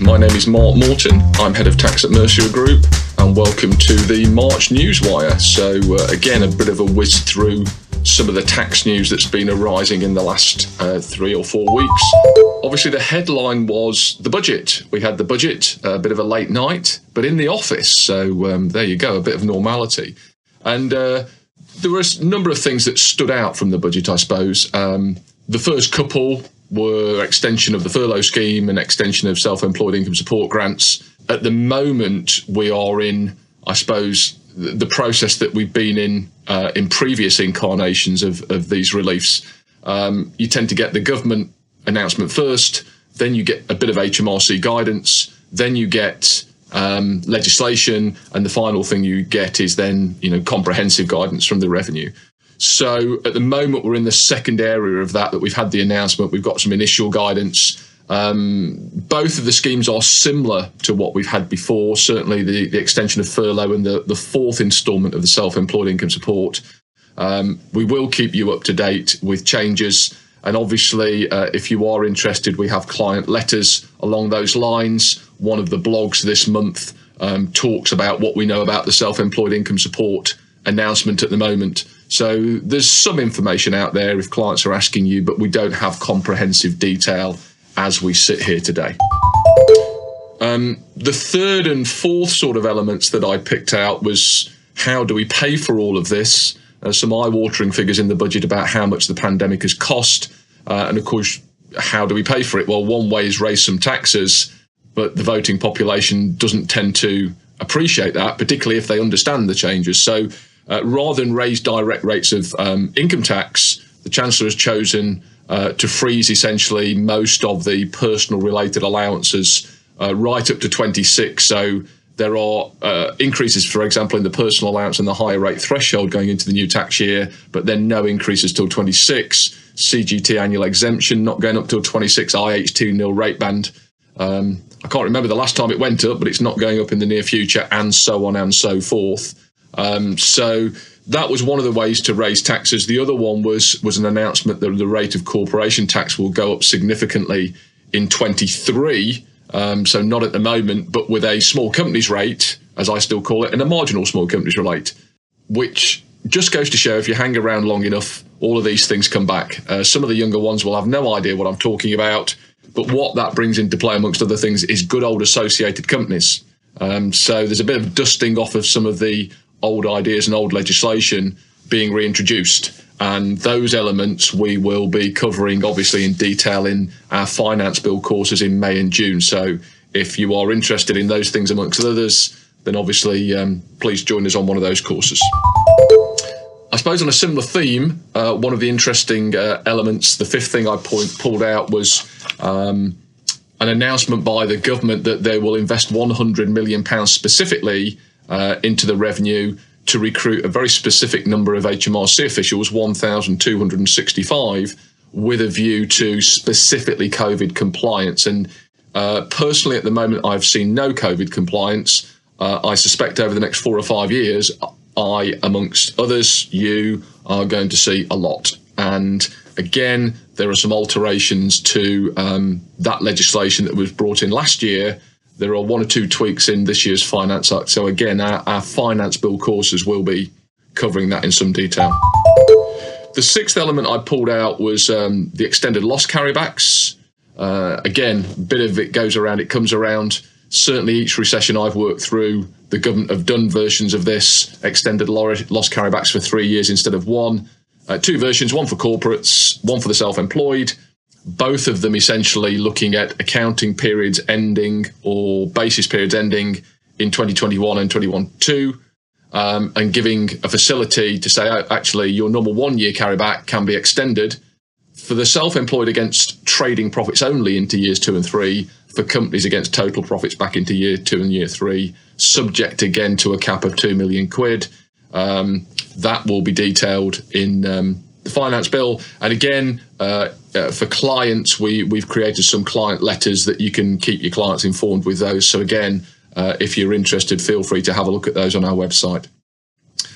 my name is Mark Morton. I'm head of tax at Mercia Group, and welcome to the March Newswire. So, uh, again, a bit of a whiz through some of the tax news that's been arising in the last uh, three or four weeks. Obviously, the headline was the budget. We had the budget, a bit of a late night, but in the office. So, um, there you go, a bit of normality. And uh, there were a number of things that stood out from the budget, I suppose. Um, the first couple were extension of the furlough scheme and extension of self-employed income support grants. At the moment, we are in, I suppose, the process that we've been in uh, in previous incarnations of, of these reliefs. Um, you tend to get the government announcement first, then you get a bit of HMRC guidance, then you get um, legislation, and the final thing you get is then you know comprehensive guidance from the revenue. So at the moment, we're in the second area of that, that we've had the announcement, we've got some initial guidance. Um, both of the schemes are similar to what we've had before. Certainly, the, the extension of furlough and the, the fourth instalment of the self employed income support. Um, we will keep you up to date with changes. And obviously, uh, if you are interested, we have client letters along those lines. One of the blogs this month um, talks about what we know about the self employed income support announcement at the moment. So there's some information out there if clients are asking you, but we don't have comprehensive detail as we sit here today. Um, the third and fourth sort of elements that I picked out was how do we pay for all of this? Uh, some eye-watering figures in the budget about how much the pandemic has cost, uh, and of course, how do we pay for it? Well, one way is raise some taxes, but the voting population doesn't tend to appreciate that, particularly if they understand the changes. So uh, rather than raise direct rates of um, income tax, the Chancellor has chosen uh, to freeze essentially most of the personal related allowances uh, right up to 26. So there are uh, increases, for example, in the personal allowance and the higher rate threshold going into the new tax year, but then no increases till 26. CGT annual exemption not going up till 26. IHT nil rate band. Um, I can't remember the last time it went up, but it's not going up in the near future, and so on and so forth. Um, so that was one of the ways to raise taxes. The other one was was an announcement that the rate of corporation tax will go up significantly in 23. Um, so not at the moment, but with a small companies rate, as I still call it, and a marginal small companies rate, which just goes to show if you hang around long enough, all of these things come back. Uh, some of the younger ones will have no idea what I'm talking about, but what that brings into play, amongst other things, is good old associated companies. Um, so there's a bit of dusting off of some of the old ideas and old legislation being reintroduced. And those elements we will be covering, obviously, in detail in our finance bill courses in May and June. So if you are interested in those things amongst others, then obviously um, please join us on one of those courses. I suppose on a similar theme, uh, one of the interesting uh, elements, the fifth thing I point, pulled out was um, an announcement by the government that they will invest 100 million pounds specifically uh, into the revenue to recruit a very specific number of HMRC officials, 1,265, with a view to specifically COVID compliance. And uh, personally, at the moment, I've seen no COVID compliance. Uh, I suspect over the next four or five years, I, amongst others, you are going to see a lot. And again, there are some alterations to um, that legislation that was brought in last year there are one or two tweaks in this year's Finance Act. So again, our, our finance bill courses will be covering that in some detail. The sixth element I pulled out was um, the extended loss carrybacks. Uh, again, a bit of it goes around, it comes around. Certainly, each recession I've worked through, the government have done versions of this extended loss carrybacks for three years instead of one. Uh, two versions, one for corporates, one for the self employed both of them essentially looking at accounting periods ending or basis periods ending in 2021 and 2012 um, and giving a facility to say oh, actually your normal one year carryback can be extended for the self-employed against trading profits only into years two and three for companies against total profits back into year two and year three subject again to a cap of 2 million quid. Um, that will be detailed in um, the finance bill. And again, uh, uh, for clients, we we've created some client letters that you can keep your clients informed with those. So again, uh, if you're interested, feel free to have a look at those on our website.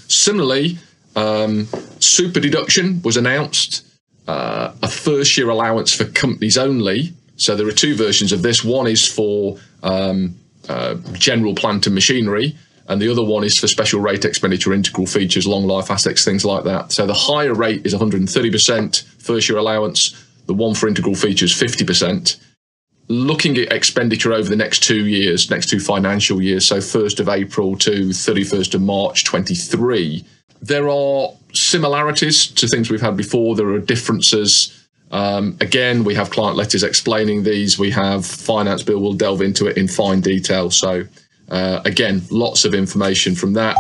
Similarly, um, super deduction was announced, uh, a first year allowance for companies only. So there are two versions of this. One is for um, uh, general plant and machinery, and the other one is for special rate expenditure, integral features, long life assets, things like that. So the higher rate is 130% first year allowance, the one for integral features 50%. Looking at expenditure over the next two years, next two financial years, so 1st of April to 31st of March 23, there are similarities to things we've had before. There are differences. Um, again, we have client letters explaining these. We have finance bill. We'll delve into it in fine detail. So uh, again, lots of information from that.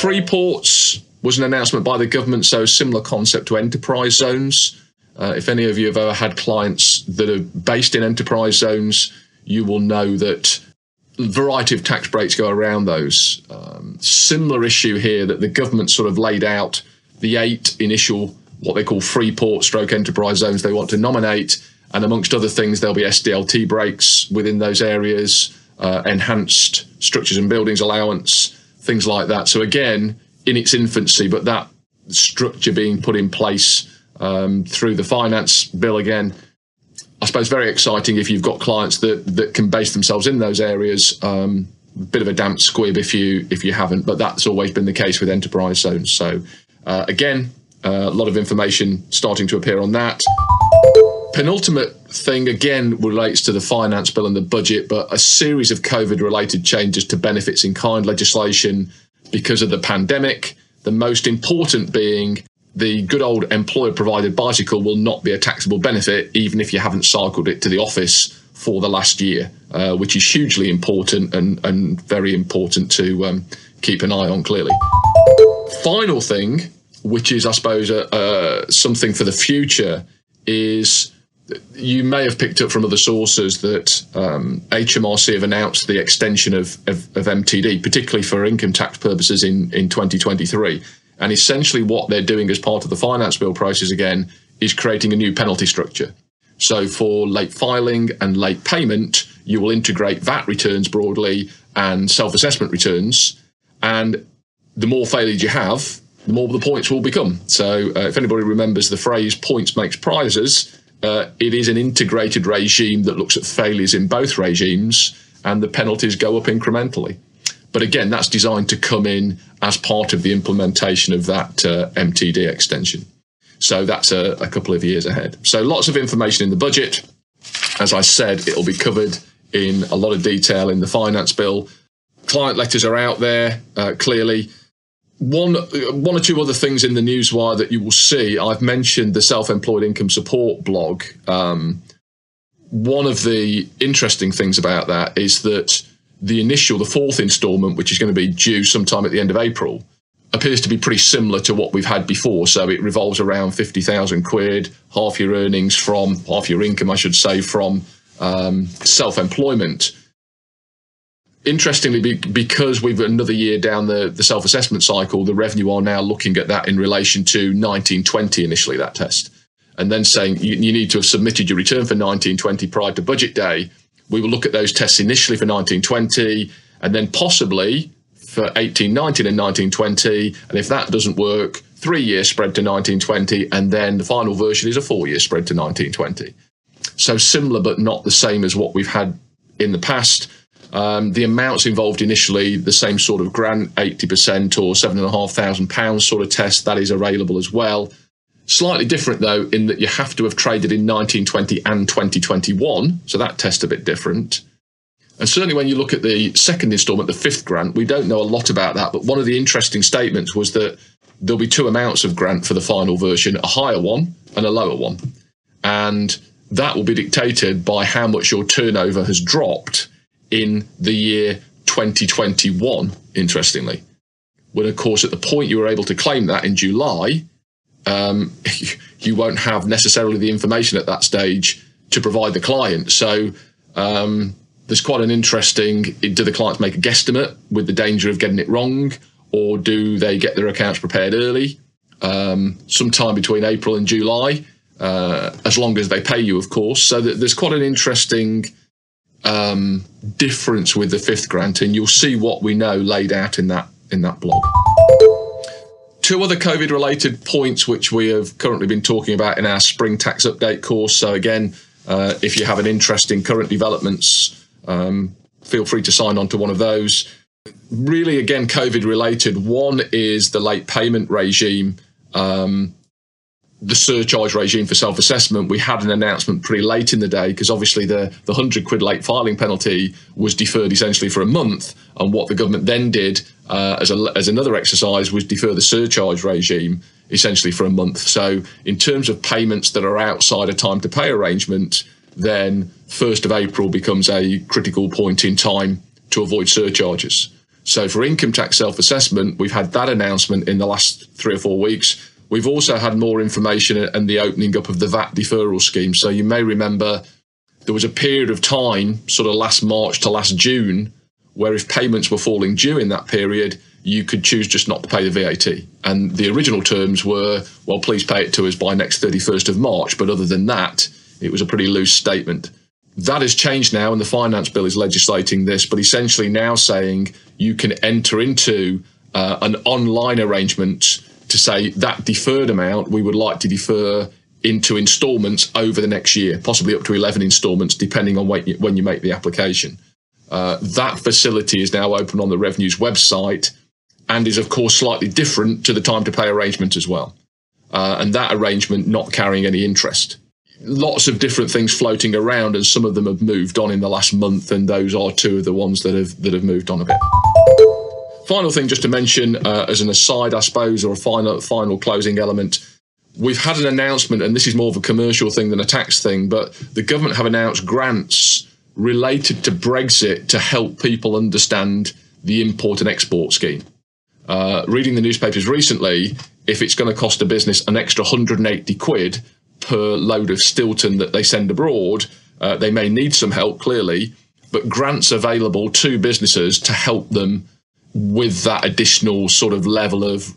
Free ports was an announcement by the government, so similar concept to enterprise zones. Uh, if any of you have ever had clients that are based in enterprise zones, you will know that a variety of tax breaks go around those. Um, similar issue here that the government sort of laid out the eight initial what they call free port stroke enterprise zones they want to nominate, and amongst other things, there'll be SDLT breaks within those areas uh, enhanced structures and buildings allowance, things like that. So again, in its infancy, but that structure being put in place um, through the finance bill again. I suppose very exciting if you've got clients that that can base themselves in those areas. Um, bit of a damp squib if you if you haven't, but that's always been the case with enterprise zones. So uh, again, uh, a lot of information starting to appear on that penultimate thing again relates to the finance bill and the budget, but a series of COVID related changes to benefits in kind legislation because of the pandemic. The most important being the good old employer provided bicycle will not be a taxable benefit, even if you haven't cycled it to the office for the last year, uh, which is hugely important and, and very important to um, keep an eye on clearly. Final thing, which is, I suppose, uh, uh, something for the future, is you may have picked up from other sources that um, HMRC have announced the extension of, of, of, MTD, particularly for income tax purposes in, in 2023. And essentially, what they're doing as part of the finance bill process again is creating a new penalty structure. So, for late filing and late payment, you will integrate VAT returns broadly and self assessment returns. And the more failures you have, the more the points will become. So, uh, if anybody remembers the phrase points makes prizes, uh, it is an integrated regime that looks at failures in both regimes, and the penalties go up incrementally. But again, that's designed to come in as part of the implementation of that uh, MTD extension. So that's a, a couple of years ahead. So lots of information in the budget. As I said, it'll be covered in a lot of detail in the finance bill. Client letters are out there uh, clearly one one or two other things in the newswire that you will see. I've mentioned the self-employed income support blog. Um, one of the interesting things about that is that the initial, the fourth instalment, which is going to be due sometime at the end of April, appears to be pretty similar to what we've had before. So it revolves around fifty thousand quid, half your earnings from half your income, I should say, from um, self-employment interestingly, because we've another year down the, the self assessment cycle, the revenue are now looking at that in relation to 1920 initially, that test, and then saying you, you need to have submitted your return for 1920 prior to budget day. We will look at those tests initially for 1920 and then possibly for 1819 and 1920. And if that doesn't work, three year spread to 1920. And then the final version is a four year spread to 1920. So similar, but not the same as what we've had in the past. Um, the amounts involved initially, the same sort of grant, 80% or £7,500 sort of test, that is available as well. Slightly different though, in that you have to have traded in 1920 and 2021, so that test a bit different. And certainly when you look at the second instalment, the fifth grant, we don't know a lot about that, but one of the interesting statements was that there'll be two amounts of grant for the final version, a higher one and a lower one. And that will be dictated by how much your turnover has dropped in the year 2021, interestingly. When, of course, at the point you were able to claim that in July, um, you won't have necessarily the information at that stage to provide the client. So um, there's quite an interesting do the clients make a guesstimate with the danger of getting it wrong, or do they get their accounts prepared early? Um, sometime between April and July, uh, as long as they pay you, of course. So there's quite an interesting um, difference with the fifth grant, and you'll see what we know laid out in that in that blog. Two other COVID related points which we have currently been talking about in our spring tax update course. So again, uh, if you have an interest in current developments Um, feel free to sign on to one of those. Really, again, COVID related. One is the late payment regime. Um, the surcharge regime for self assessment, we had an announcement pretty late in the day because obviously the, the 100 quid late filing penalty was deferred essentially for a month. And what the government then did uh, as, a, as another exercise was defer the surcharge regime essentially for a month. So, in terms of payments that are outside a time to pay arrangement, then 1st of April becomes a critical point in time to avoid surcharges. So, for income tax self assessment, we've had that announcement in the last three or four weeks We've also had more information and the opening up of the VAT deferral scheme. So you may remember there was a period of time, sort of last March to last June, where if payments were falling due in that period, you could choose just not to pay the VAT. And the original terms were, well, please pay it to us by next 31st of March. But other than that, it was a pretty loose statement. That has changed now, and the finance bill is legislating this, but essentially now saying you can enter into uh, an online arrangement to say that deferred amount we would like to defer into instalments over the next year, possibly up to 11 instalments, depending on when you, when you make the application. Uh, that facility is now open on the Revenue's website and is, of course, slightly different to the time to pay arrangement as well. Uh, and that arrangement not carrying any interest. Lots of different things floating around, and some of them have moved on in the last month, and those are two of the ones that have that have moved on a bit. Final thing, just to mention uh, as an aside, I suppose, or a final final closing element. We've had an announcement, and this is more of a commercial thing than a tax thing, but the government have announced grants related to Brexit to help people understand the import and export scheme. Uh, reading the newspapers recently, if it's going to cost a business an extra 180 quid per load of Stilton that they send abroad, uh, they may need some help, clearly, but grants available to businesses to help them with that additional sort of level of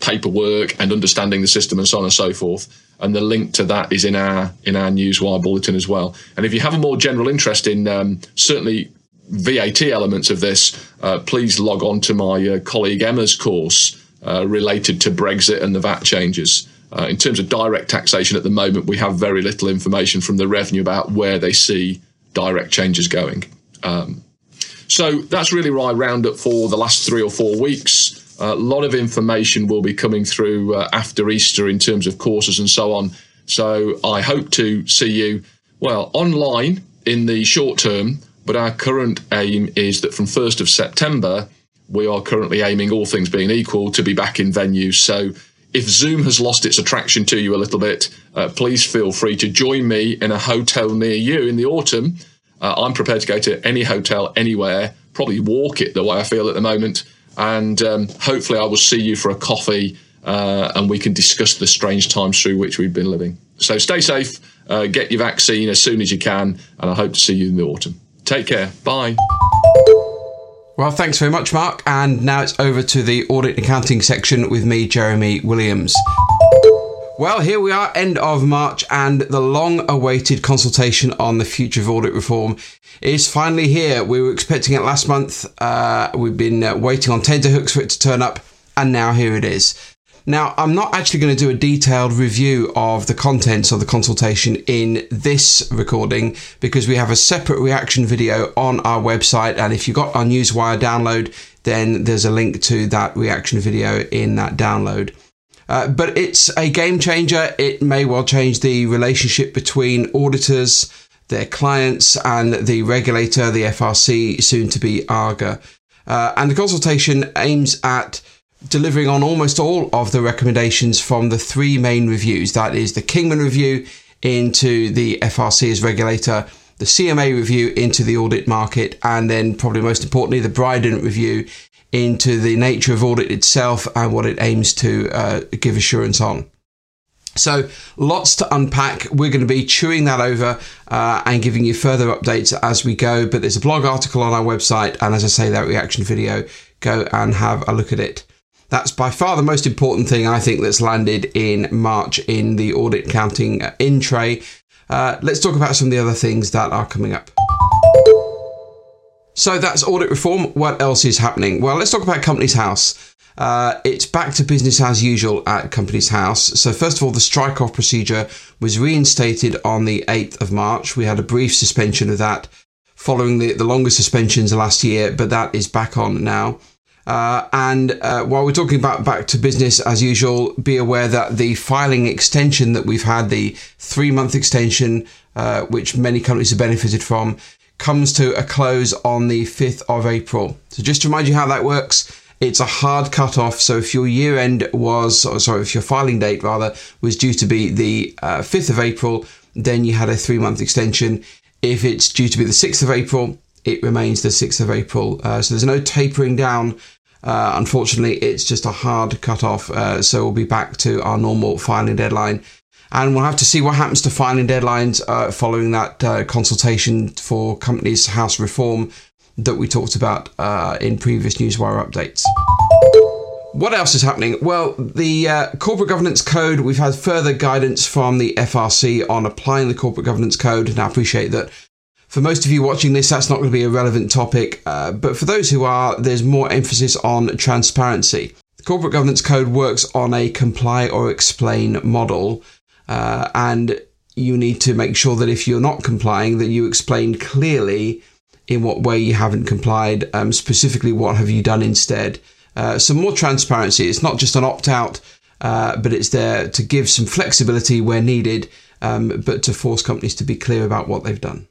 paperwork and understanding the system and so on and so forth. And the link to that is in our in our newswire bulletin as well. And if you have a more general interest in um, certainly VAT elements of this, uh, please log on to my uh, colleague Emma's course uh, related to Brexit and the VAT changes. Uh, in terms of direct taxation at the moment, we have very little information from the revenue about where they see direct changes going. Um, so that's really where I round up for the last three or four weeks. A lot of information will be coming through uh, after Easter in terms of courses and so on. So I hope to see you, well, online in the short term, but our current aim is that from 1st of September, we are currently aiming, all things being equal, to be back in venues. So if Zoom has lost its attraction to you a little bit, uh, please feel free to join me in a hotel near you in the autumn uh, I'm prepared to go to any hotel anywhere, probably walk it the way I feel at the moment, and um, hopefully I will see you for a coffee uh, and we can discuss the strange times through which we've been living. So stay safe, uh, get your vaccine as soon as you can, and I hope to see you in the autumn. Take care. Bye. Well, thanks very much, Mark. And now it's over to the audit accounting section with me, Jeremy Williams. Well, here we are, end of March, and the long awaited consultation on the future of audit reform is finally here. We were expecting it last month. Uh, we've been uh, waiting on tenterhooks for it to turn up, and now here it is. Now, I'm not actually going to do a detailed review of the contents of the consultation in this recording because we have a separate reaction video on our website. And if you got our Newswire download, then there's a link to that reaction video in that download. Uh, but it's a game changer. It may well change the relationship between auditors, their clients, and the regulator, the FRC, soon to be ARGA. Uh, and the consultation aims at delivering on almost all of the recommendations from the three main reviews that is, the Kingman review into the FRC as regulator, the CMA review into the audit market, and then probably most importantly, the Brydon review into the nature of audit itself and what it aims to uh, give assurance on. So, lots to unpack. We're going to be chewing that over uh, and giving you further updates as we go. But there's a blog article on our website, and as I say, that reaction video, go and have a look at it. That's by far the most important thing I think that's landed in March in the audit counting in tray. Uh, let's talk about some of the other things that are coming up. So that's audit reform. What else is happening? Well, let's talk about Companies House. Uh, it's back to business as usual at Companies House. So, first of all, the strike off procedure was reinstated on the 8th of March. We had a brief suspension of that following the, the longer suspensions last year, but that is back on now. Uh, and uh, while we're talking about back to business as usual, be aware that the filing extension that we've had, the three month extension, uh, which many companies have benefited from, comes to a close on the 5th of April. So just to remind you how that works, it's a hard cut off. So if your year end was, or sorry, if your filing date rather was due to be the 5th uh, of April, then you had a three month extension. If it's due to be the 6th of April, it remains the 6th of April. Uh, so there's no tapering down uh, unfortunately, it's just a hard cut off. Uh, so we'll be back to our normal filing deadline. And we'll have to see what happens to filing deadlines uh, following that uh, consultation for companies' house reform that we talked about uh, in previous Newswire updates. What else is happening? Well, the uh, Corporate Governance Code, we've had further guidance from the FRC on applying the Corporate Governance Code. And I appreciate that for most of you watching this, that's not going to be a relevant topic, uh, but for those who are, there's more emphasis on transparency. The Corporate Governance Code works on a comply or explain model, uh, and you need to make sure that if you're not complying, that you explain clearly in what way you haven't complied, um, specifically what have you done instead. Uh, some more transparency. It's not just an opt out, uh, but it's there to give some flexibility where needed, um, but to force companies to be clear about what they've done.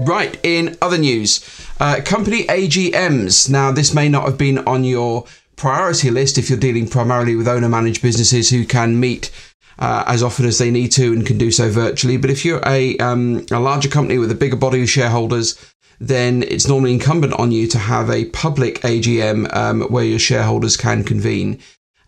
Right, in other news, uh, company AGMs. Now, this may not have been on your priority list if you're dealing primarily with owner managed businesses who can meet uh, as often as they need to and can do so virtually. But if you're a, um, a larger company with a bigger body of shareholders, then it's normally incumbent on you to have a public AGM um, where your shareholders can convene.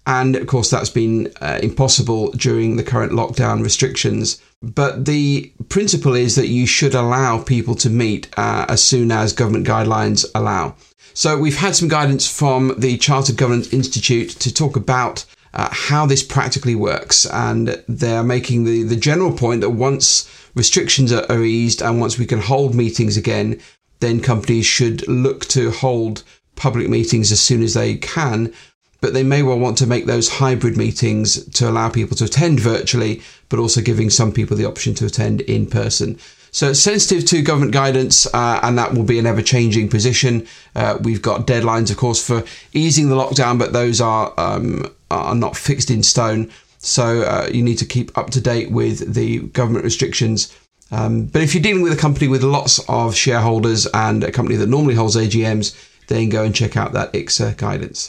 And of course, that's been uh, impossible during the current lockdown restrictions. But the principle is that you should allow people to meet uh, as soon as government guidelines allow. So we've had some guidance from the Chartered Governance Institute to talk about uh, how this practically works. And they're making the, the general point that once restrictions are, are eased and once we can hold meetings again, then companies should look to hold public meetings as soon as they can but they may well want to make those hybrid meetings to allow people to attend virtually, but also giving some people the option to attend in person. So it's sensitive to government guidance, uh, and that will be an ever changing position. Uh, we've got deadlines, of course, for easing the lockdown, but those are um, are not fixed in stone. So uh, you need to keep up to date with the government restrictions. Um, but if you're dealing with a company with lots of shareholders and a company that normally holds AGMs, then go and check out that ICSA guidance.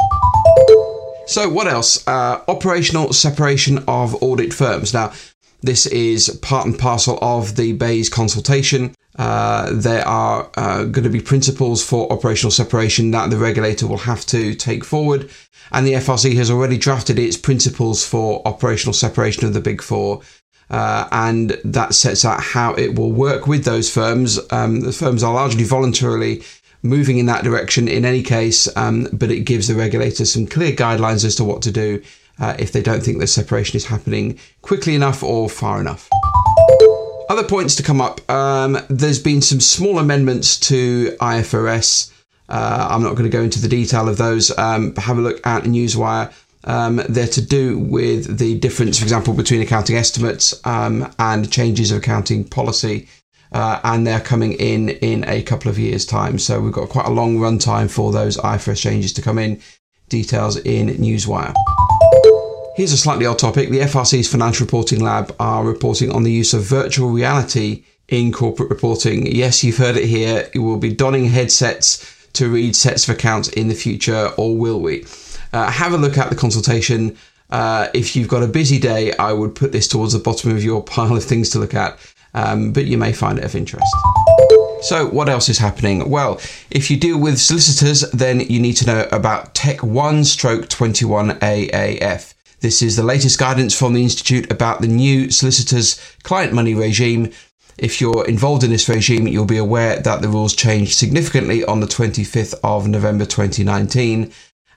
So, what else? Uh, operational separation of audit firms. Now, this is part and parcel of the BEIS consultation. Uh, there are uh, going to be principles for operational separation that the regulator will have to take forward. And the FRC has already drafted its principles for operational separation of the Big Four. Uh, and that sets out how it will work with those firms. Um, the firms are largely voluntarily moving in that direction in any case, um, but it gives the regulator some clear guidelines as to what to do uh, if they don't think the separation is happening quickly enough or far enough. Other points to come up. Um, there's been some small amendments to IFRS. Uh, I'm not going to go into the detail of those. Um, have a look at Newswire. Um, they're to do with the difference, for example, between accounting estimates um, and changes of accounting policy uh, and they're coming in in a couple of years' time. So we've got quite a long run time for those IFRS changes to come in. Details in Newswire. Here's a slightly odd topic. The FRC's Financial Reporting Lab are reporting on the use of virtual reality in corporate reporting. Yes, you've heard it here. You will be donning headsets to read sets of accounts in the future, or will we? Uh, have a look at the consultation. Uh, if you've got a busy day, I would put this towards the bottom of your pile of things to look at um, but you may find it of interest. So, what else is happening? Well, if you deal with solicitors, then you need to know about Tech 1 stroke 21 AAF. This is the latest guidance from the Institute about the new solicitors' client money regime. If you're involved in this regime, you'll be aware that the rules changed significantly on the 25th of November 2019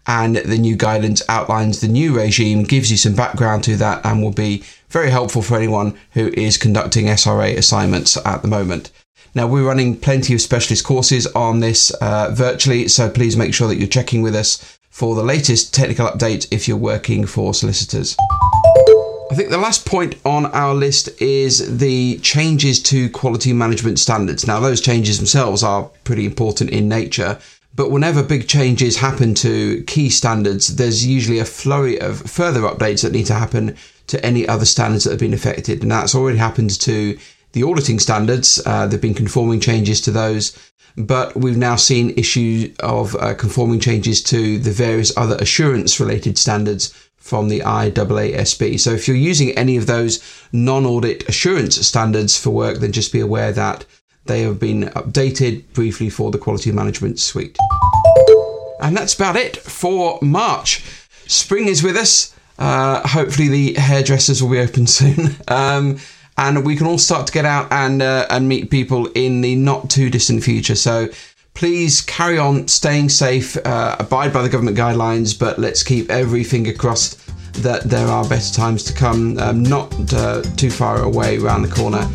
and the new guidance outlines the new regime, gives you some background to that, and will be very helpful for anyone who is conducting SRA assignments at the moment. Now, we're running plenty of specialist courses on this uh, virtually, so please make sure that you're checking with us for the latest technical update if you're working for solicitors. I think the last point on our list is the changes to quality management standards. Now, those changes themselves are pretty important in nature, but whenever big changes happen to key standards, there's usually a flurry of further updates that need to happen to any other standards that have been affected. And that's already happened to the auditing standards. Uh, there have been conforming changes to those, but we've now seen issues of uh, conforming changes to the various other assurance related standards from the IAASB. So if you're using any of those non-audit assurance standards for work, then just be aware that they have been updated briefly for the quality management suite. And that's about it for March. Spring is with us. Uh, hopefully the hairdressers will be open soon. Um, and we can all start to get out and uh, and meet people in the not too distant future. So please carry on staying safe, uh, abide by the government guidelines, but let's keep every finger crossed that there are better times to come, um, not uh, too far away around the corner.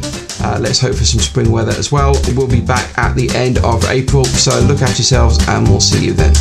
Uh, let's hope for some spring weather as well. We'll be back at the end of April, so look after yourselves and we'll see you then.